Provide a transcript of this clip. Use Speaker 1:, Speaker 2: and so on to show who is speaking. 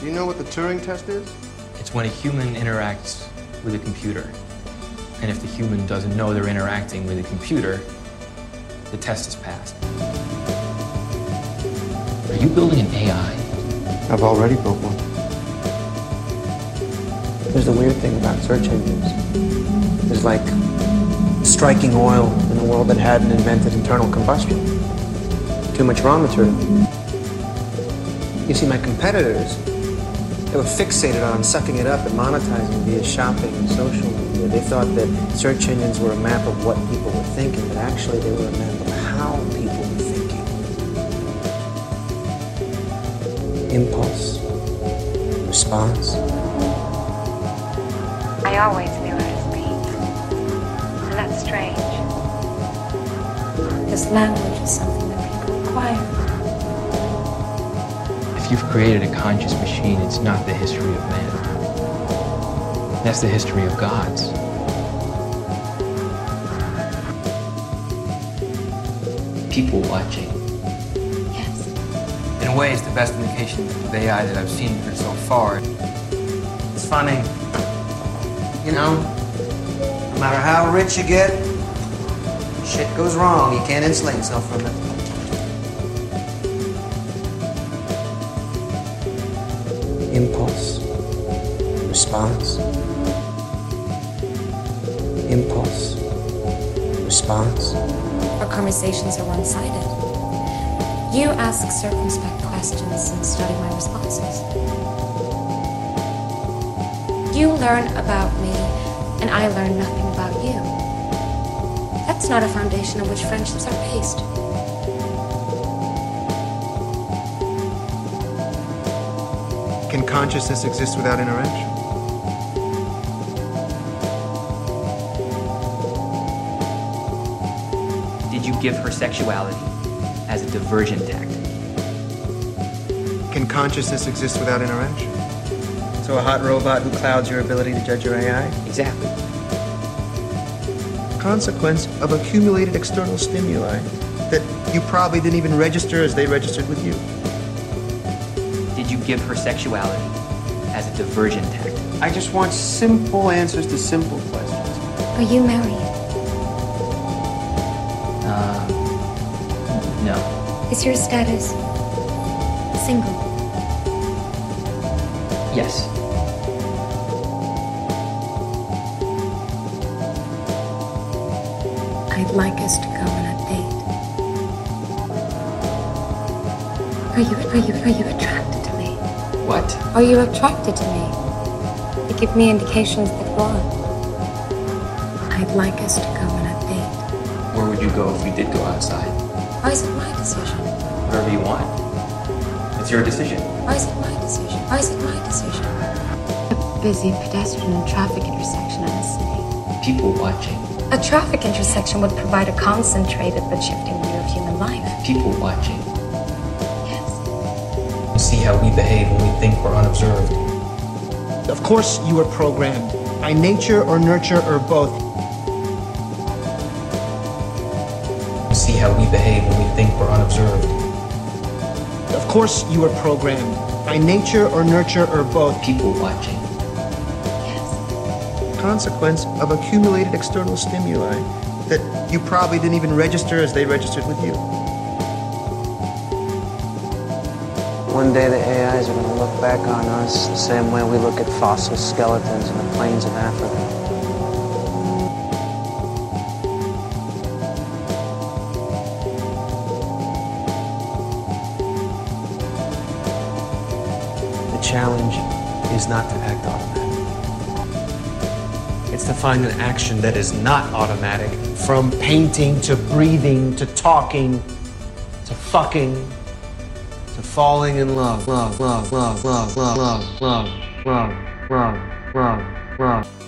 Speaker 1: Do you know what the Turing test is?
Speaker 2: It's when a human interacts with a computer. And if the human doesn't know they're interacting with a computer, the test is passed. Are you building an AI?
Speaker 1: I've already built one.
Speaker 3: There's the weird thing about search engines. There's like striking oil in a world that hadn't invented internal combustion. Too much raw material. You see, my competitors, they were fixated on sucking it up and monetizing via shopping and social media. They thought that search engines were a map of what people were thinking, but actually they were a map of how people were thinking. Impulse, response.
Speaker 4: I always was me. And that's strange. This language is something that people acquire.
Speaker 2: If you've created a conscious machine, it's not the history of man. That's the history of gods. People watching.
Speaker 4: Yes.
Speaker 2: In a way, it's the best indication of AI that I've seen so far.
Speaker 3: It's funny. You know, no matter how rich you get, shit goes wrong. You can't insulate yourself from it. Impulse, response. Impulse, response.
Speaker 4: Our conversations are one sided. You ask circumspect questions and study my responses. You learn about me, and I learn nothing about you. That's not a foundation on which friendships are based.
Speaker 1: Can consciousness exist without interaction?
Speaker 5: Did you give her sexuality as a diversion tactic?
Speaker 1: Can consciousness exist without interaction?
Speaker 3: So a hot robot who clouds your ability to judge your AI?
Speaker 5: Exactly.
Speaker 1: Consequence of accumulated external stimuli that you probably didn't even register as they registered with you.
Speaker 5: Did give her sexuality as a diversion tactic?
Speaker 3: I just want simple answers to simple questions.
Speaker 4: Are you married?
Speaker 5: Uh, no.
Speaker 4: Is your status single?
Speaker 5: Yes.
Speaker 4: I'd like us to go on a date. Are you are you are you attracted to me?
Speaker 5: What?
Speaker 4: Are you attracted to me? You give me indications that you are. I'd like us to go on a date.
Speaker 2: Where would you go if we did go outside?
Speaker 4: Why is it my decision?
Speaker 2: Wherever you want. It's your decision.
Speaker 4: Why is it my decision? Why is it my decision? A busy pedestrian and traffic intersection in a city.
Speaker 2: People watching.
Speaker 4: A traffic intersection would provide a concentrated but shifting view of human life.
Speaker 2: People watching.
Speaker 4: Yes.
Speaker 2: See how we behave when we think we're unobserved.
Speaker 6: Of course, you are programmed by nature or nurture or both.
Speaker 2: See how we behave when we think we're unobserved.
Speaker 6: Of course, you are programmed by nature or nurture or both.
Speaker 2: People watching.
Speaker 4: Yes.
Speaker 1: Consequence of accumulated external stimuli that you probably didn't even register as they registered with you.
Speaker 3: One day the AIs are going to look back on us the same way we look at fossil skeletons in the plains of Africa. The challenge is not to act automatic. It's to find an action that is not automatic.
Speaker 6: From painting to breathing to talking to fucking
Speaker 3: To falling in love, love, love, love, love, love, love, love, love, love, love, love.